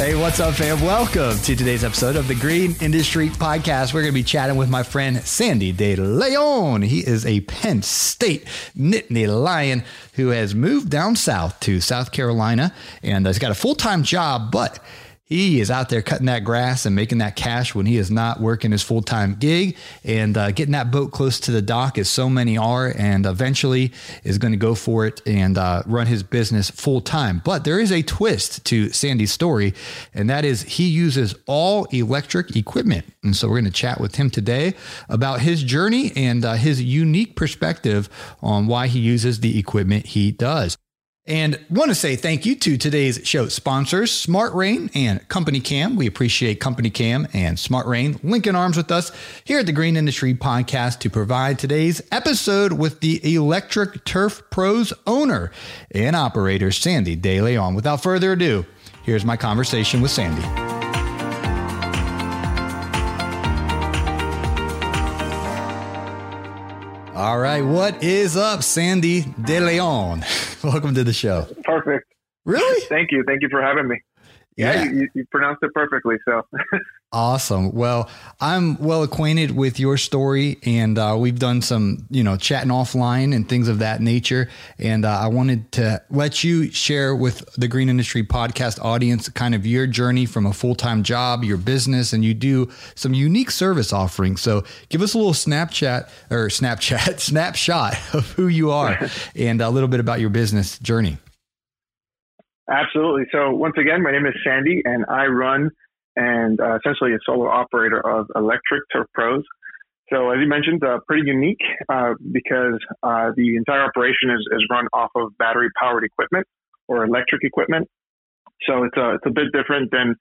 Hey, what's up, fam? Welcome to today's episode of the Green Industry Podcast. We're going to be chatting with my friend Sandy De Leon. He is a Penn State Nittany Lion who has moved down south to South Carolina and has got a full time job, but he is out there cutting that grass and making that cash when he is not working his full time gig and uh, getting that boat close to the dock, as so many are, and eventually is going to go for it and uh, run his business full time. But there is a twist to Sandy's story, and that is he uses all electric equipment. And so we're going to chat with him today about his journey and uh, his unique perspective on why he uses the equipment he does. And want to say thank you to today's show sponsors, Smart Rain and Company Cam. We appreciate Company Cam and Smart Rain linking arms with us here at the Green Industry Podcast to provide today's episode with the Electric Turf Pros owner and operator, Sandy De Leon. Without further ado, here's my conversation with Sandy. All right, what is up, Sandy De Leon? Welcome to the show. Perfect. Really? Thank you. Thank you for having me. Yeah, yeah. You, you, pronounced it perfectly. So awesome. Well, I'm well acquainted with your story, and uh, we've done some, you know, chatting offline and things of that nature. And uh, I wanted to let you share with the Green Industry Podcast audience kind of your journey from a full time job, your business, and you do some unique service offerings. So give us a little Snapchat or Snapchat snapshot of who you are and a little bit about your business journey. Absolutely. So once again, my name is Sandy, and I run and uh, essentially a solo operator of Electric Turf Pros. So as you mentioned, uh, pretty unique uh, because uh, the entire operation is, is run off of battery powered equipment or electric equipment. So it's a it's a bit different than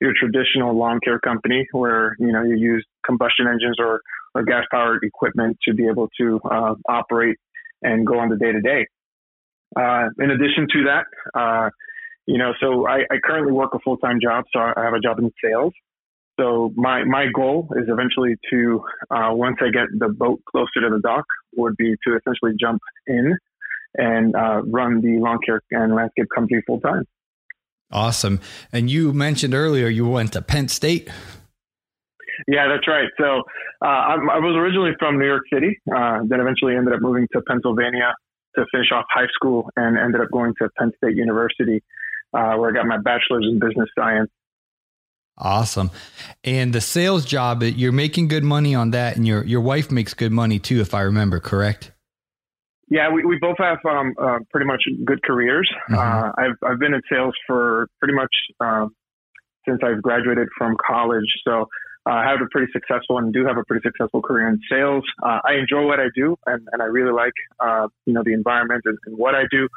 your traditional lawn care company where you know you use combustion engines or, or gas powered equipment to be able to uh, operate and go on the day to day. In addition to that, you know, so I, I currently work a full time job, so I have a job in sales. So my my goal is eventually to uh, once I get the boat closer to the dock would be to essentially jump in and uh, run the lawn care and landscape company full time. Awesome. And you mentioned earlier you went to Penn State. Yeah, that's right. So uh, i was originally from New York City, uh, then eventually ended up moving to Pennsylvania to finish off high school and ended up going to Penn State University uh, where I got my bachelor's in business science. Awesome. And the sales job, you're making good money on that, and your your wife makes good money too, if I remember correct. Yeah, we, we both have um, uh, pretty much good careers. Mm-hmm. Uh, I've I've been in sales for pretty much uh, since I've graduated from college, so uh, I have a pretty successful and do have a pretty successful career in sales. Uh, I enjoy what I do, and, and I really like uh, you know the environment and, and what I do.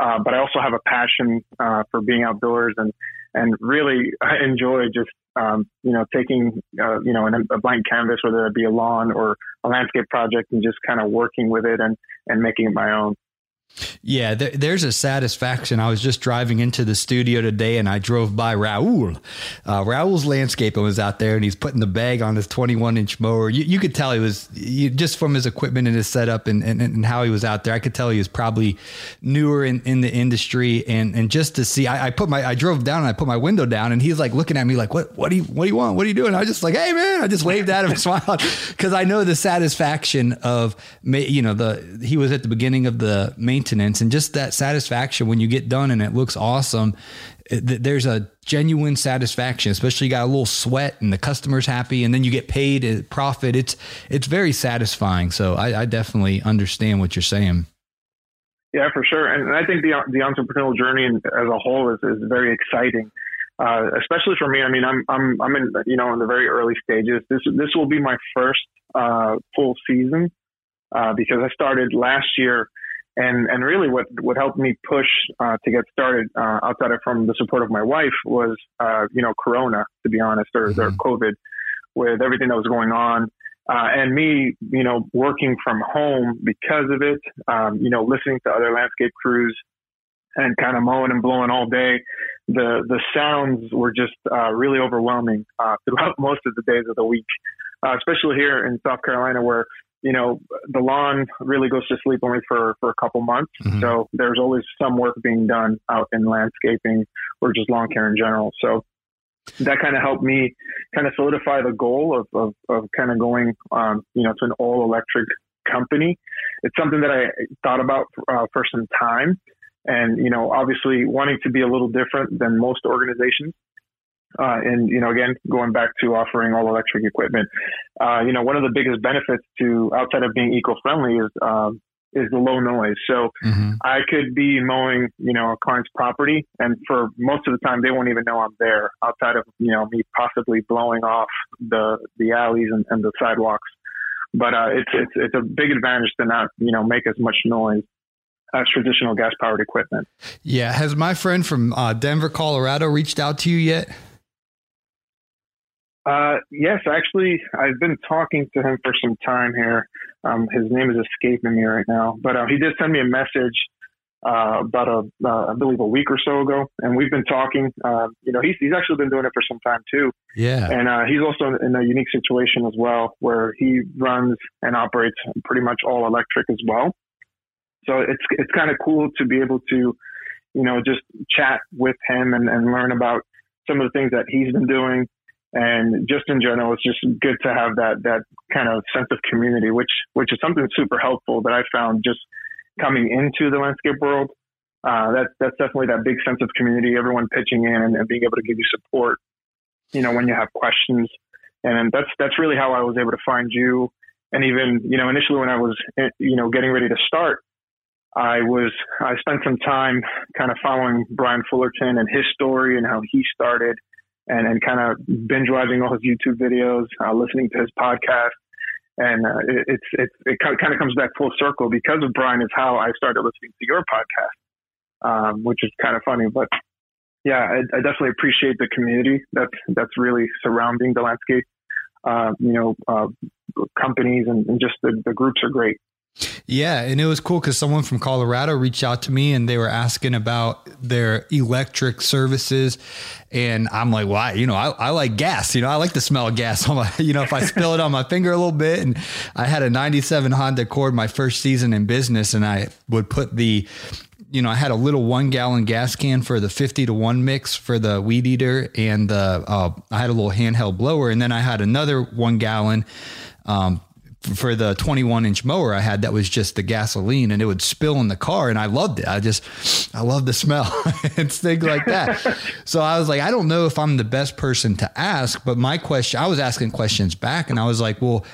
Uh, but I also have a passion uh, for being outdoors and and really I enjoy just um, you know taking uh, you know an, a blank canvas, whether it be a lawn or a landscape project, and just kind of working with it and and making it my own. Yeah, there, there's a satisfaction. I was just driving into the studio today and I drove by Raul. Uh, Raul's landscaping was out there and he's putting the bag on his 21 inch mower. You, you could tell he was you, just from his equipment and his setup and, and, and, how he was out there. I could tell he was probably newer in, in the industry. And, and just to see, I, I put my, I drove down and I put my window down and he's like looking at me like, what, what do you, what do you want? What are you doing? I was just like, Hey man, I just waved at him and smiled because I know the satisfaction of, you know, the, he was at the beginning of the main maintenance and just that satisfaction when you get done and it looks awesome. There's a genuine satisfaction, especially you got a little sweat and the customer's happy and then you get paid a profit. It's, it's very satisfying. So I, I definitely understand what you're saying. Yeah, for sure. And I think the, the entrepreneurial journey as a whole is, is very exciting. Uh, especially for me, I mean, I'm, I'm, I'm in, you know, in the very early stages. This, this will be my first, uh, full season, uh, because I started last year and, and really what, what helped me push, uh, to get started, uh, outside of from the support of my wife was, uh, you know, Corona, to be honest, or, mm-hmm. or COVID with everything that was going on. Uh, and me, you know, working from home because of it, um, you know, listening to other landscape crews and kind of mowing and blowing all day, the the sounds were just uh, really overwhelming uh, throughout most of the days of the week, uh, especially here in South Carolina, where you know the lawn really goes to sleep only for for a couple months. Mm-hmm. So there's always some work being done out in landscaping or just lawn care in general. So that kind of helped me kind of solidify the goal of, of, of kind of going, um, you know, to an all electric company. It's something that I thought about uh, for some time. And, you know, obviously wanting to be a little different than most organizations. Uh, and, you know, again, going back to offering all electric equipment, uh, you know, one of the biggest benefits to outside of being eco friendly is, um, is the low noise. So mm-hmm. I could be mowing, you know, a client's property and for most of the time they won't even know I'm there outside of, you know, me possibly blowing off the, the alleys and, and the sidewalks. But, uh, it's, it's, it's a big advantage to not, you know, make as much noise as traditional gas powered equipment. Yeah. Has my friend from uh, Denver, Colorado reached out to you yet? Uh, yes, actually, I've been talking to him for some time here. Um, his name is escaping me right now, but uh, he did send me a message uh, about a, uh, I believe, a week or so ago, and we've been talking. Uh, you know, he's he's actually been doing it for some time too. Yeah, and uh, he's also in a unique situation as well, where he runs and operates pretty much all electric as well. So it's it's kind of cool to be able to, you know, just chat with him and, and learn about some of the things that he's been doing and just in general, it's just good to have that that kind of sense of community, which which is something super helpful that I found just coming into the landscape world. Uh, that's that's definitely that big sense of community, everyone pitching in and, and, being able to give you support. You know, when you have questions, and that's that's really how I was able to find you. And even you know, initially when I was eh, you know getting ready to start, I was I spent some time kind of following Brian Fullerton and his story and how he started and, and kind of binge watching all his YouTube videos, uh, listening to his podcast. And uh, it, it's, it's, it kind of comes back full circle because of Brian is how I started listening to your podcast, um, which is kind of funny. But yeah, I, I, definitely appreciate the community that's, that's really surrounding the landscape. Uh, you know, uh, companies and, and just the, the groups are great. Yeah, and it was cool because someone from Colorado reached out to me and they were asking about their electric services, and I'm like, "Why? You know, I, I like gas. You know, I like the smell of gas on my. You know, if I spill it on my finger a little bit, and I had a '97 Honda Accord my first season in business, and I would put the you know, I had a little one gallon gas can for the 50 to 1 mix for the weed eater, and the, uh, I had a little handheld blower, and then I had another one gallon um, for the 21 inch mower I had that was just the gasoline and it would spill in the car and I loved it. I just I love the smell and things like that. so I was like, I don't know if I'm the best person to ask, but my question I was asking questions back and I was like, well,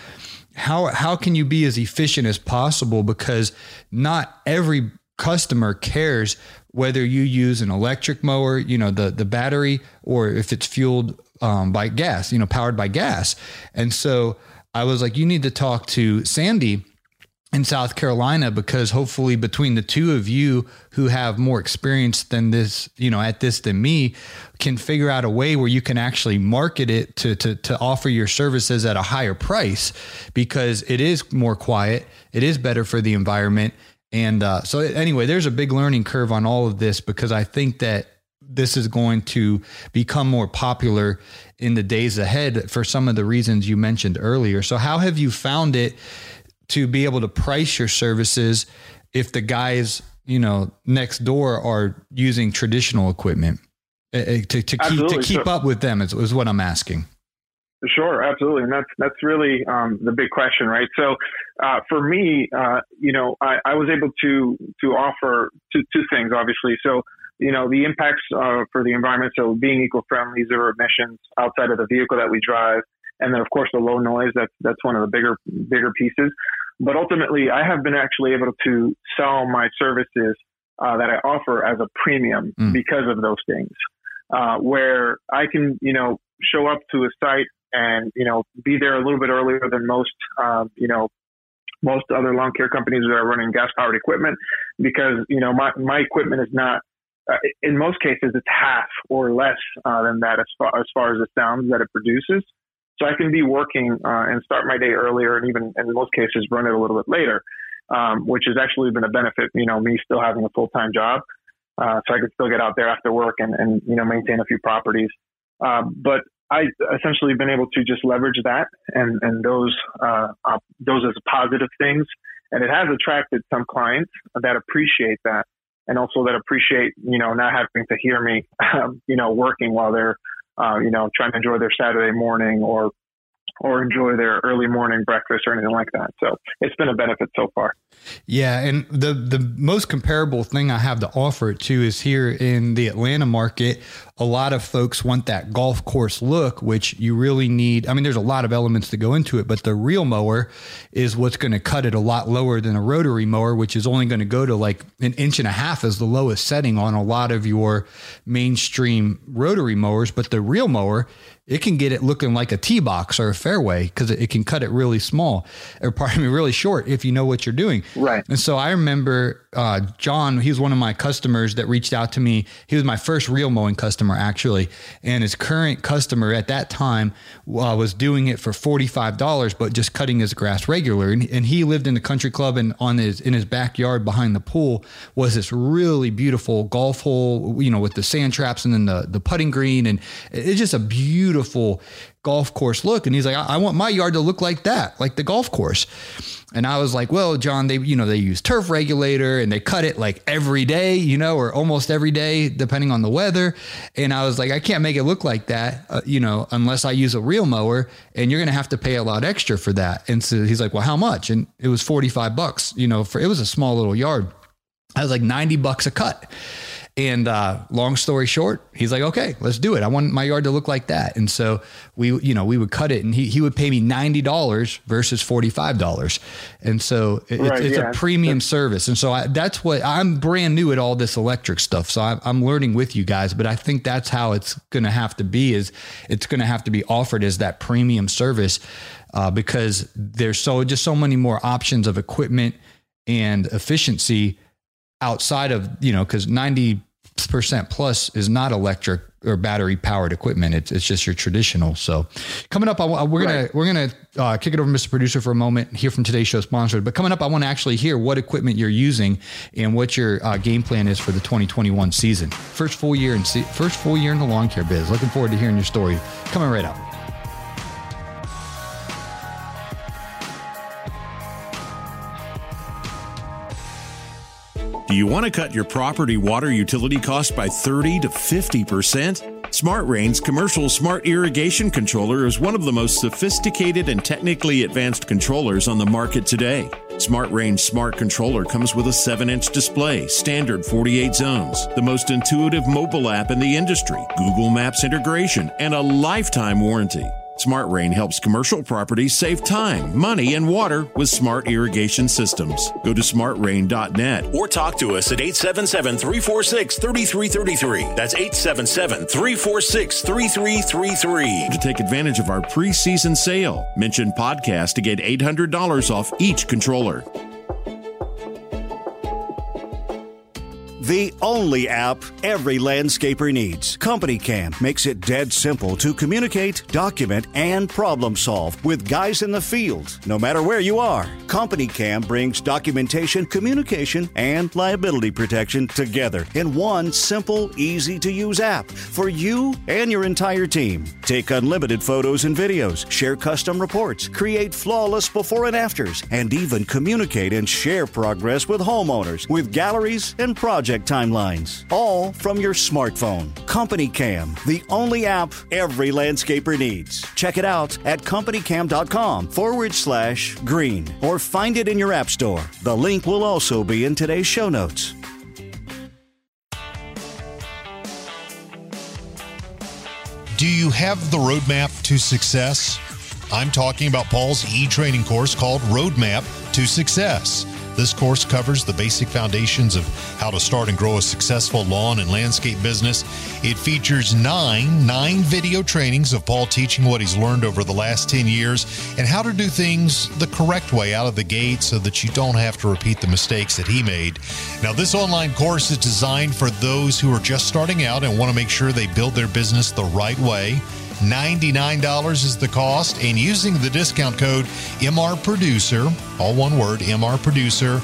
how how can you be as efficient as possible because not every customer cares whether you use an electric mower, you know, the the battery or if it's fueled um, by gas, you know, powered by gas. And so I was like, you need to talk to Sandy in South Carolina because hopefully between the two of you who have more experience than this, you know, at this than me, can figure out a way where you can actually market it to to to offer your services at a higher price because it is more quiet, it is better for the environment, and uh, so anyway, there's a big learning curve on all of this because I think that this is going to become more popular in the days ahead for some of the reasons you mentioned earlier. So, how have you found it to be able to price your services if the guys, you know, next door are using traditional equipment uh, to, to keep to keep up with them? Is, is what I'm asking. Sure, absolutely, and that's that's really um, the big question, right? So uh, for me, uh, you know, I, I, was able to to offer two, two things, obviously. So, you know, the impacts uh, for the environment. So, being eco-friendly, zero emissions outside of the vehicle that we drive, and then of course the low noise. That's that's one of the bigger bigger pieces. But ultimately, I have been actually able to sell my services uh, that I offer as a premium mm. because of those things. Uh, where I can, you know, show up to a site and you know be there a little bit earlier than most, um, you know, most other lawn care companies that are running gas powered equipment because you know my my equipment is not. In most cases, it's half or less uh, than that as far, as far as the sounds that it produces. So I can be working uh, and start my day earlier, and even in most cases run it a little bit later, um, which has actually been a benefit. You know, me still having a full time job, uh, so I could still get out there after work and, and you know maintain a few properties. Uh, but I essentially been able to just leverage that and and those uh, those as positive things, and it has attracted some clients that appreciate that, and also that appreciate you know not having to hear me, um, you know, working while they're uh, you know trying to enjoy their Saturday morning or or enjoy their early morning breakfast or anything like that. So it's been a benefit so far. Yeah, and the the most comparable thing I have to offer it to is here in the Atlanta market. A lot of folks want that golf course look, which you really need. I mean, there's a lot of elements to go into it, but the reel mower is what's going to cut it a lot lower than a rotary mower, which is only going to go to like an inch and a half as the lowest setting on a lot of your mainstream rotary mowers. But the reel mower it can get it looking like a tee box or a fairway because it, can cut it really small or pardon me really short if you know what you're doing right. And so i remember uh, john he was one of my customers that reached out to me. He was my first reel mowing customer actually. And his current customer at that time uh, was doing it for $45 but just cutting his grass regular. And, and he lived in the country club and on his in his backyard behind the pool was this really beautiful golf hole you know with the sand traps and then the, the putting green. And it's just a beautiful beautiful golf course look. And he's like, I, I want my yard to look like that, like the golf course. And I was like, well, John, they, you know, they use turf regulator and they cut it like every day, you know, or almost every day, depending on the weather. And I was like, I can't make it look like that, uh, you know, unless I use a reel mower and you're going to have to pay a lot extra for that. And so he's like, well, how much? And it was 45 bucks, you know, for, it was a small little yard. I was like 90 bucks a cut. And uh, long story short, he's like, okay, let's do it. I want my yard to look like that. And so we, you know, we would cut it and he, he would pay me $90 versus $45. And so it, right, it's, it's yeah. a premium service. And so I, that's what I'm brand new at all this electric stuff. So I, I'm learning with you guys, but I think that's how it's going to have to be is it's going to have to be offered as that premium service uh, because there's so just so many more options of equipment and efficiency outside of, you know, cause 90 percent plus is not electric or battery powered equipment. It's, it's just your traditional. So coming up, I, we're gonna right. we're gonna uh, kick it over, Mr. Producer, for a moment. Hear from today's show sponsored. But coming up, I want to actually hear what equipment you're using and what your uh, game plan is for the 2021 season. First full year in first full year in the lawn care biz. Looking forward to hearing your story. Coming right up. Do you want to cut your property water utility cost by 30 to 50%? Smart Rain's commercial smart irrigation controller is one of the most sophisticated and technically advanced controllers on the market today. Smart Rain's smart controller comes with a 7 inch display, standard 48 zones, the most intuitive mobile app in the industry, Google Maps integration, and a lifetime warranty. Smart Rain helps commercial properties save time, money, and water with smart irrigation systems. Go to smartrain.net or talk to us at 877 346 3333. That's 877 346 3333 to take advantage of our preseason sale. Mention podcast to get $800 off each controller. The only app every landscaper needs. Company Cam makes it dead simple to communicate, document, and problem solve with guys in the field, no matter where you are. Company Cam brings documentation, communication, and liability protection together in one simple, easy to use app for you and your entire team. Take unlimited photos and videos, share custom reports, create flawless before and afters, and even communicate and share progress with homeowners with galleries and project timelines. All from your smartphone. Company Cam, the only app every landscaper needs. Check it out at companycam.com forward slash green or find it in your app store. The link will also be in today's show notes. Do you have the roadmap to success? I'm talking about Paul's e training course called Roadmap to Success. This course covers the basic foundations of how to start and grow a successful lawn and landscape business. It features nine, nine video trainings of Paul teaching what he's learned over the last 10 years and how to do things the correct way out of the gate so that you don't have to repeat the mistakes that he made. Now, this online course is designed for those who are just starting out and want to make sure they build their business the right way. $99 is the cost, and using the discount code MR Producer, all one word, MR Producer,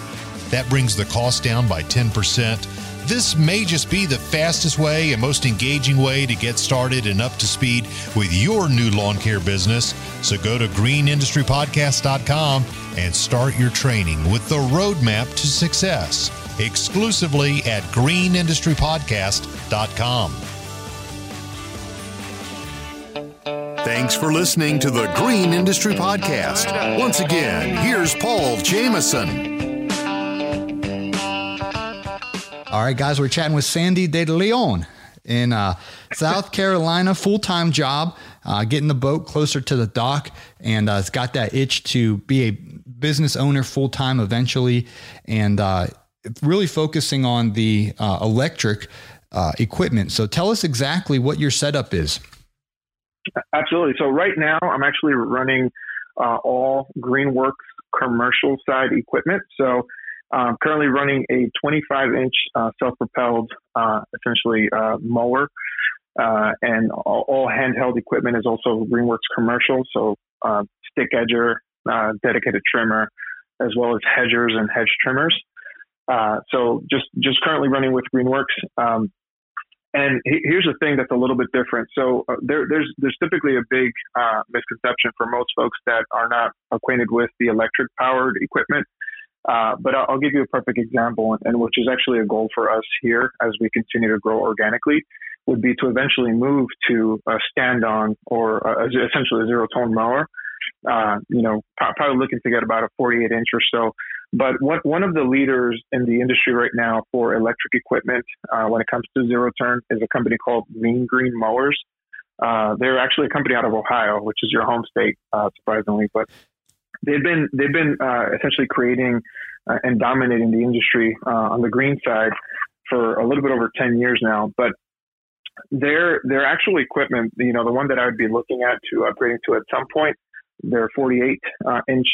that brings the cost down by 10%. This may just be the fastest way and most engaging way to get started and up to speed with your new lawn care business. So go to greenindustrypodcast.com and start your training with the roadmap to success exclusively at greenindustrypodcast.com. Thanks for listening to the Green Industry Podcast. Once again, here's Paul Jameson. All right, guys, we're chatting with Sandy De Leon in uh, South Carolina, full time job, uh, getting the boat closer to the dock, and uh, has got that itch to be a business owner full time eventually, and uh, really focusing on the uh, electric uh, equipment. So, tell us exactly what your setup is. Absolutely. So right now, I'm actually running uh, all Greenworks commercial side equipment. So I'm currently running a 25 inch uh, self-propelled, uh, essentially uh, mower, uh, and all, all, handheld equipment is also Greenworks commercial. So uh, stick edger, dedicated trimmer, as well as hedgers and hedge trimmers. so just just currently running with Greenworks. Um, and here's the thing that's a little bit different. So uh, there, there's there's typically a big uh, misconception for most folks that are not acquainted with the electric powered equipment. Uh, but I'll, give you a perfect example, and, and, which is actually a goal for us here as we continue to grow organically, would be to eventually move to a stand-on or a, essentially a zero-turn mower. Uh, you know, probably looking to get about a 48 inch or so but one of the leaders in the industry right now for electric equipment uh, when it comes to zero turn is a company called Mean Green Mowers. Uh, they're actually a company out of Ohio, which is your home state, uh, surprisingly. But they've been they've been uh, essentially creating uh, and dominating the industry uh, on the green side for a little bit over ten years now. But their their actual equipment, you know, the one that I would be looking at to upgrading to at some point, their 48 inch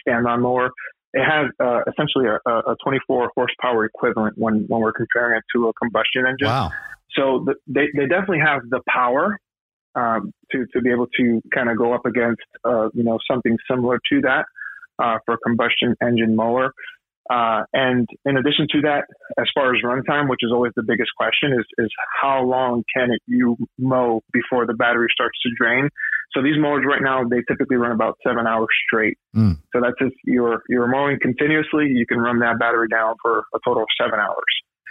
stand-on mower it has uh, essentially a, a, 24 horsepower equivalent when, when we're comparing it to a combustion engine. Wow. So the, they, they definitely have the power um, to, to be able to kind of go up against, uh, you know, something similar to that uh, for a combustion engine mower. Uh, and in addition to that, as far as runtime, which is always the biggest question, is is how long can it you mow before the battery starts to drain? So these mowers right now they typically run about seven hours straight. Mm. So that's if you're you're mowing continuously, you can run that battery down for a total of seven hours.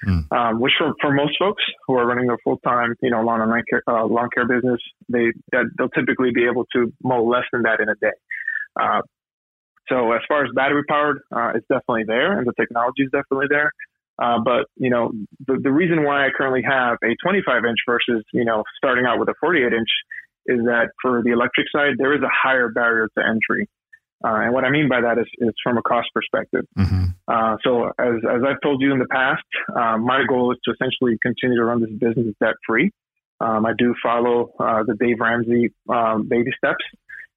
Mm. Um, which for, for most folks who are running a full time, you know, lawn and lawn care, uh, lawn care business, they that they'll typically be able to mow less than that in a day. Uh, so as far as battery powered, uh, it's definitely there, and the technology is definitely there. Uh, but you know, the, the reason why I currently have a 25 inch versus you know starting out with a 48 inch is that for the electric side there is a higher barrier to entry. Uh, and what I mean by that is, is from a cost perspective. Mm-hmm. Uh, so as, as I've told you in the past, uh, my goal is to essentially continue to run this business debt free. Um, I do follow uh, the Dave Ramsey um, baby steps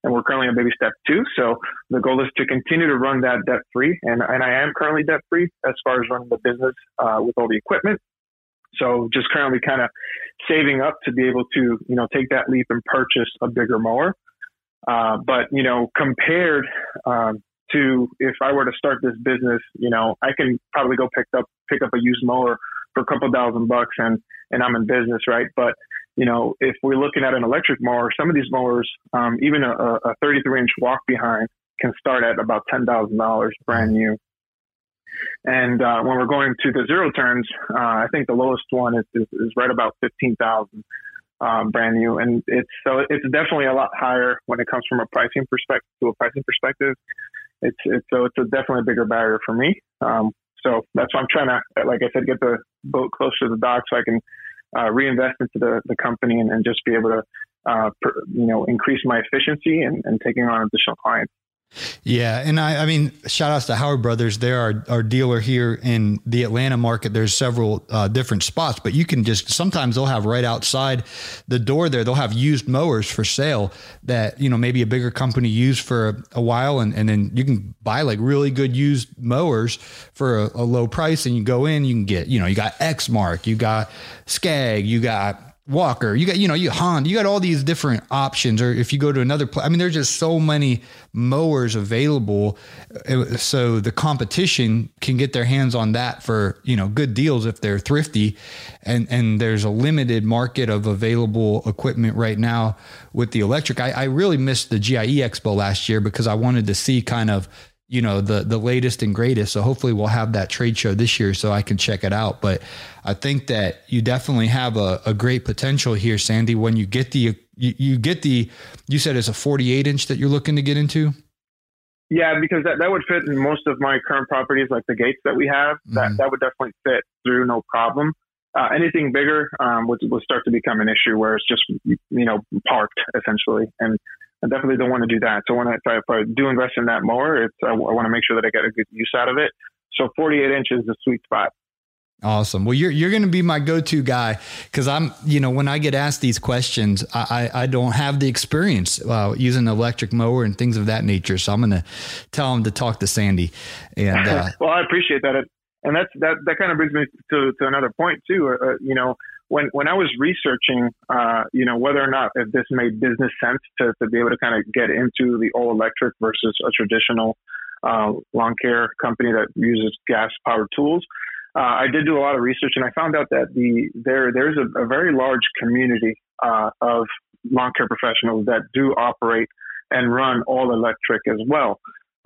and we're currently on baby step two. So the goal is to continue to run that debt free, and and I am currently debt free as far as running the business uh, with all the equipment. So just currently kind of saving up to be able to you know take that leap and purchase a bigger mower. Uh, but you know compared um, to if I were to start this business, you know I can probably go pick up pick up a used mower for a couple thousand bucks and and I'm in business, right? But you know, if we're looking at an electric mower, some of these mowers, um, even a, a 33 inch walk behind can start at about $10,000 brand new. And uh, when we're going to the zero turns, uh, I think the lowest one is, is, is right about 15,000 um, brand new. And it's so it's definitely a lot higher when it comes from a pricing perspective to a pricing perspective. It's, it's so it's a definitely a bigger barrier for me. Um, so that's why I'm trying to, like I said, get the boat closer to the dock so I can uh, reinvest into the, the company and, and just be able to, uh, per, you know, increase my efficiency and, and taking on additional clients. Yeah, and I, I mean, shout outs to Howard Brothers. They're our, our dealer here in the Atlanta market. There's several uh, different spots, but you can just sometimes they'll have right outside the door there. They'll have used mowers for sale that you know maybe a bigger company used for a, a while, and and then you can buy like really good used mowers for a, a low price, and you go in, you can get you know you got Exmark, you got Skag, you got Walker, you got, you know, you Honda, you got all these different options. Or if you go to another place, I mean, there's just so many mowers available. Uh, so the competition can get their hands on that for, you know, good deals if they're thrifty. And, and there's a limited market of available equipment right now with the electric. I, I really missed the GIE Expo last year because I wanted to see kind of, you know the the latest and greatest. So hopefully we'll have that trade show this year so i can check it out. But i think that you definitely have a, a great potential here sandy when you get the you, you get the you said it's a 48 inch that you're looking to get into? Yeah because that, that would fit in most of my current properties like the gates that we have. That mm that would definitely fit through no problem. Uh, anything bigger um, would, would start to become an issue where it's just you know parked essentially. And I definitely don't want to do that. So when I, if I, if I do invest in that mower, it's I, I want to make sure that I get a good use out of it. So 48 inches is a sweet spot. Awesome. Well, you're you're going to be my go-to guy because I'm, you know, when I get asked these questions, I I, I don't have the experience uh, using an electric mower and things of that nature. So I'm going to tell them to talk to Sandy. And uh, well, I appreciate that, and that's that that kind of brings me to to another point too. Uh, uh you know, when when I was researching, uh, you know, whether or not if this made business sense to, to be able to kind of get into the all electric versus a traditional uh, lawn care company that uses gas powered tools, uh, I did do a lot of research and I found out that the there there's a, a very large community uh, of lawn care professionals that do operate and run all electric as well.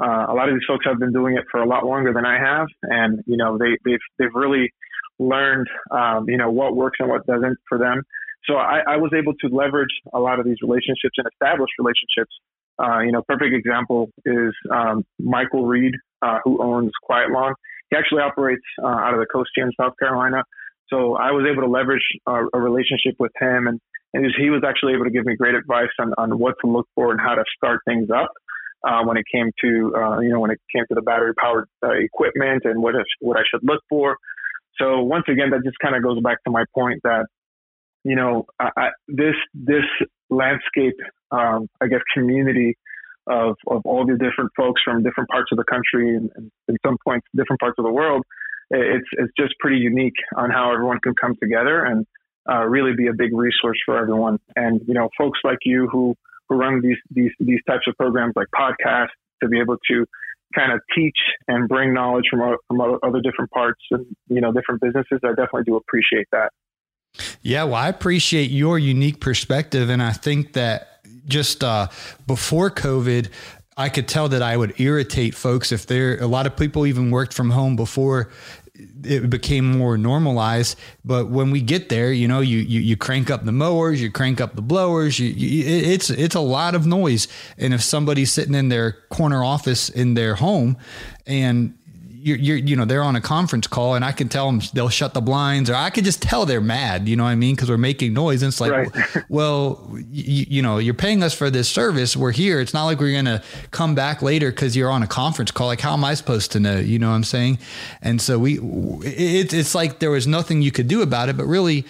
Uh, a lot of these folks have been doing it for a lot longer than I have, and you know they they've they've really learned, um, you know, what works and what doesn't for them. So I, I, was able to leverage a lot of these relationships and establish relationships. Uh, you know, perfect example is um, Michael Reed, uh, who owns Quiet Lawn. He actually operates uh, out of the coast here in South Carolina. So I was able to leverage uh, a relationship with him, and, and he was actually able to give me great advice on, on what to look for and how to start things up. Uh, when it came to uh, you know when it came to the battery powered uh, equipment and what what I should look for. So once again, that just kind of goes back to my point that, you know, I, I, this, this landscape, um, I guess, community of, of all the different folks from different parts of the country and, and in some points, different parts of the world, it's, it's just pretty unique on how everyone can come together and uh, really be a big resource for everyone. And, you know, folks like you who run these, these, these types of programs like podcasts to be able to kind of teach and bring knowledge from from other different parts and you know different businesses. I definitely do appreciate that. Yeah, well, I appreciate your unique perspective, and I think that just uh, before COVID, I could tell that I would irritate folks if there. A lot of people even worked from home before it became more normalized. But when we get there, you know, you, you, you crank up the mowers, you crank up the blowers, you, you, it's, it's a lot of noise. And if somebody's sitting in their corner office in their home and you're, you're, you know, they're on a conference call and I can tell them they'll shut the blinds or I could just tell they're mad, you know what I mean? Cause we're making noise. And it's like, right. well, you, you, know, you're paying us for this service. We're here. It's not like we're going to come back later cause you're on a conference call. Like, how am I supposed to know? You know what I'm saying? And so we, it, it's like there was nothing you could do about it, but really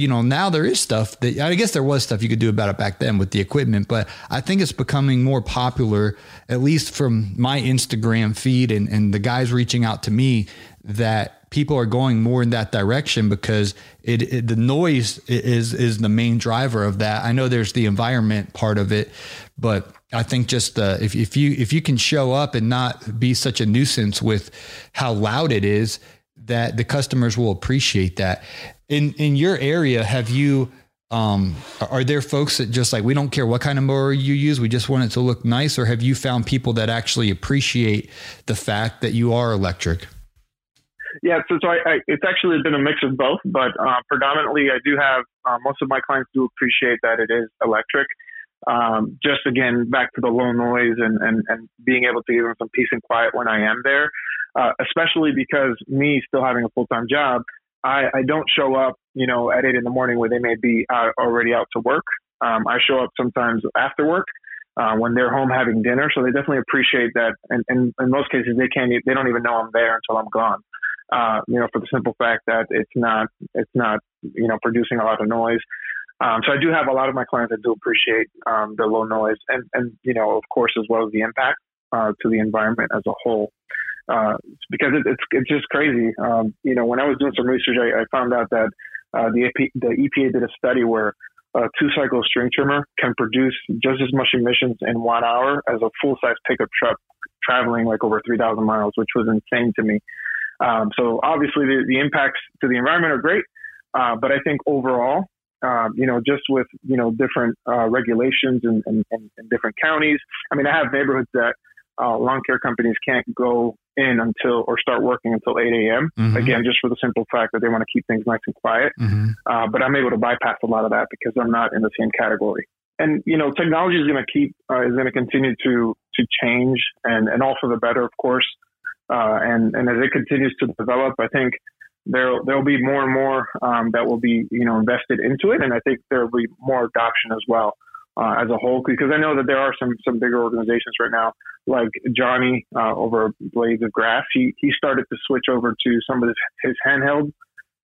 you know, now there is stuff that I guess there was stuff you could do about it back then with the equipment, but I think it's becoming more popular, at least from my Instagram feed and, and the guys reaching out to me, that people are going more in that direction because it, it the noise is is the main driver of that. I know there's the environment part of it, but I think just uh, if if you if you can show up and not be such a nuisance with how loud it is, that the customers will appreciate that in in your area have you um, are there folks that just like we don't care what kind of mower you use, we just want it to look nice, or have you found people that actually appreciate the fact that you are electric? Yeah, so, so I, I, it's actually been a mix of both, but uh, predominantly I do have uh, most of my clients do appreciate that it is electric. Um, just again, back to the low noise and, and, and being able to give them some peace and quiet when I am there, uh, especially because me still having a full time job, I, I don't show up, you know, at eight in the morning where they may be uh, already out to work. Um, I show up sometimes after work uh, when they're home having dinner. So they definitely appreciate that. And, and in most cases, they can't, they don't even know I'm there until I'm gone. Uh, you know, for the simple fact that it's not, it's not, you know, producing a lot of noise. Um, so I do have a lot of my clients that do appreciate um, the low noise and, and, you know, of course, as well as the impact uh, to the environment as a whole uh, because it, it's it's just crazy. Um, you know, when I was doing some research, I, I found out that uh, the EP, the EPA did a study where a two cycle string trimmer can produce just as much emissions in one hour as a full size pickup truck traveling like over 3,000 miles, which was insane to me. Um, so obviously the, the, impacts to the environment are great, uh, but I think overall, uh, you know, just with you know different uh, regulations in, in, in, different counties. I mean, I have neighborhoods that uh, lawn care companies can't go in until or start working until 8 a.m. Mm-hmm. Again, just for the simple fact that they want to keep things nice and quiet. Mm-hmm. Uh, but I'm able to bypass a lot of that because I'm not in the same category. And you know, technology is going to keep uh, is going to continue to to change and and all for the better, of course. Uh, and and as it continues to develop, I think there there'll be more and more um, that will be you know invested into it, and I think there will be more adoption as well uh, as a whole. Because I know that there are some some bigger organizations right now, like Johnny uh, over Blades of Grass. He he started to switch over to some of his, his handheld.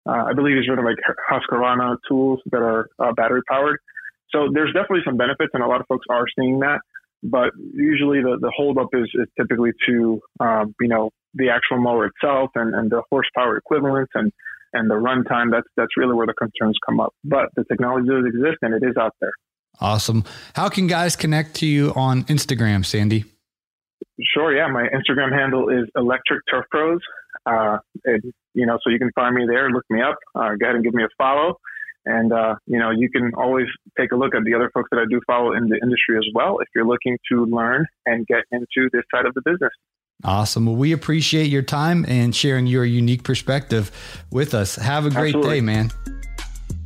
Uh, I believe he's running like Husqvarna tools that are uh, battery powered. So there's definitely some benefits, and a lot of folks are seeing that. But usually the, the holdup is, is typically to um, you know the actual mower itself and, and the horsepower equivalents and and the runtime. That's that's really where the concerns come up. But the technology does exist, and it is out there. Awesome. How can guys connect to you on Instagram, Sandy? Sure. Yeah, my Instagram handle is Electric Turf Pros. Uh, and, you know, so you can find me there. Look me up. Uh, go ahead and give me a follow. And uh, you know, you can always take a look at the other folks that I do follow in the industry as well if you're looking to learn and get into this side of the business. Awesome. Well, we appreciate your time and sharing your unique perspective with us. Have a great Absolutely. day, man.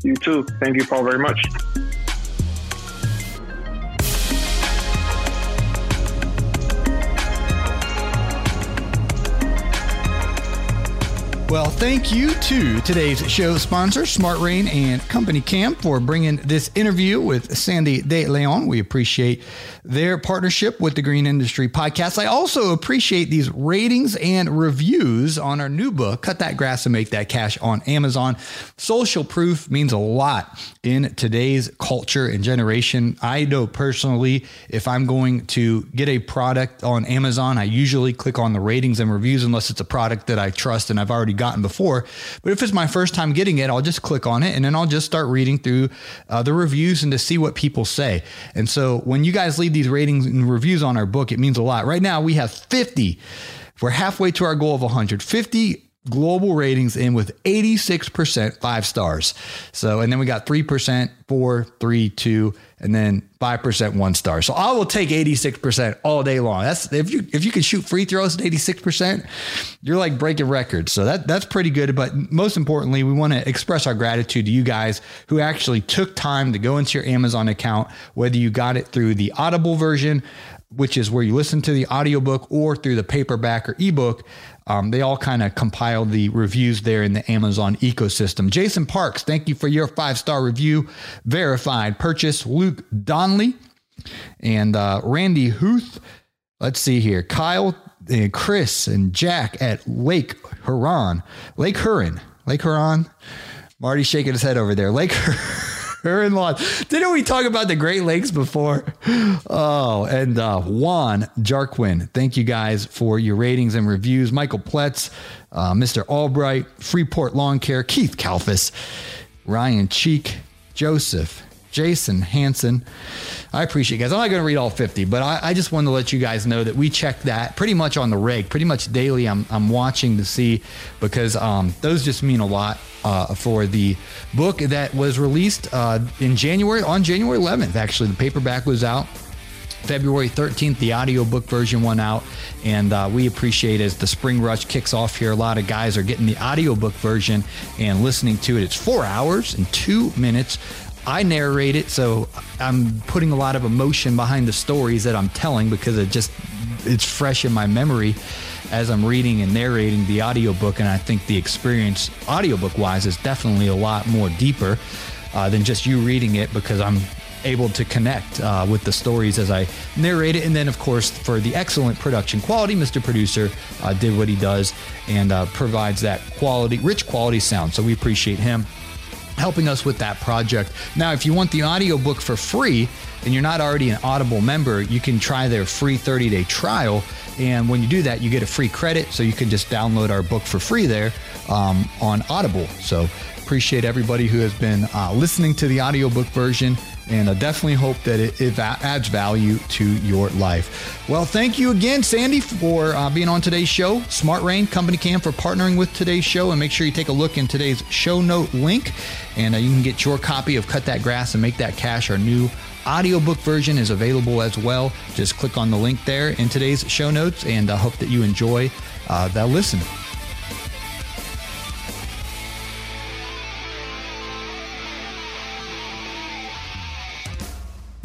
You too. Thank you, Paul, very much. Well, thank you to today's show sponsor, Smart Rain and Company Cam, for bringing this interview with Sandy De Leon. We appreciate their partnership with the Green Industry Podcast. I also appreciate these ratings and reviews on our new book, Cut That Grass and Make That Cash on Amazon. Social proof means a lot in today's culture and generation. I know personally, if I'm going to get a product on Amazon, I usually click on the ratings and reviews unless it's a product that I trust and I've already gotten before. But if it's my first time getting it, I'll just click on it and then I'll just start reading through uh, the reviews and to see what people say. And so when you guys leave these ratings and reviews on our book, it means a lot. Right now, we have 50. We're halfway to our goal of 150 global ratings in with 86% five stars. So, and then we got 3%, four, three, two, and then 5% one star. So I will take 86% all day long. That's if you if you can shoot free throws at 86%, you're like breaking records. So that that's pretty good. But most importantly, we want to express our gratitude to you guys who actually took time to go into your Amazon account, whether you got it through the Audible version, which is where you listen to the audiobook or through the paperback or ebook. Um, they all kind of compile the reviews there in the Amazon ecosystem. Jason Parks, thank you for your five star review. Verified purchase. Luke Donley and uh, Randy Huth. Let's see here. Kyle and Chris and Jack at Lake Huron. Lake Huron. Lake Huron. Marty shaking his head over there. Lake Huron. Huron Lawn. Didn't we talk about the Great Lakes before? Oh, and uh, Juan Jarquin. Thank you guys for your ratings and reviews. Michael Pletz, uh, Mr. Albright, Freeport Lawn Care, Keith Kalfas, Ryan Cheek, Joseph, Jason Hanson. I appreciate you guys. I'm not going to read all 50, but I, I, just wanted to let you guys know that we check that pretty much on the reg, pretty much daily. I'm, I'm watching to see because um, those just mean a lot uh, for the book that was released uh, in January, on January 11th. Actually, the paperback was out. February 13th, the audiobook version went out, and uh, we appreciate as the spring rush kicks off here. A lot of guys are getting the audiobook version and listening to it. It's four hours and two minutes. I narrate it, so I'm putting a lot of emotion behind the stories that I'm telling because it just it's fresh in my memory as I'm reading and narrating the audiobook and I think the experience audiobook wise is definitely a lot more deeper uh, than just you reading it because I'm able to connect uh, with the stories as I narrate it. And then, of course, for the excellent production quality, Mr. Producer uh, did what he does and uh, provides that quality, rich quality sound. So we appreciate him helping us with that project. Now, if you want the audiobook for free and you're not already an Audible member, you can try their free 30 day trial. And when you do that, you get a free credit. So you can just download our book for free there um, on Audible. So appreciate everybody who has been uh, listening to the audiobook version and I definitely hope that it, it, adds value to your life. Well, thank you again, Sandy, for uh, being on today's show. Smart Rain Company Cam for partnering with today's show, and make sure you take a look in today's show note link, and uh, you can get your copy of Cut That Grass and Make That Cash. Our new audiobook version is available as well. Just click on the link there in today's show notes, and I hope that you enjoy uh, that listen.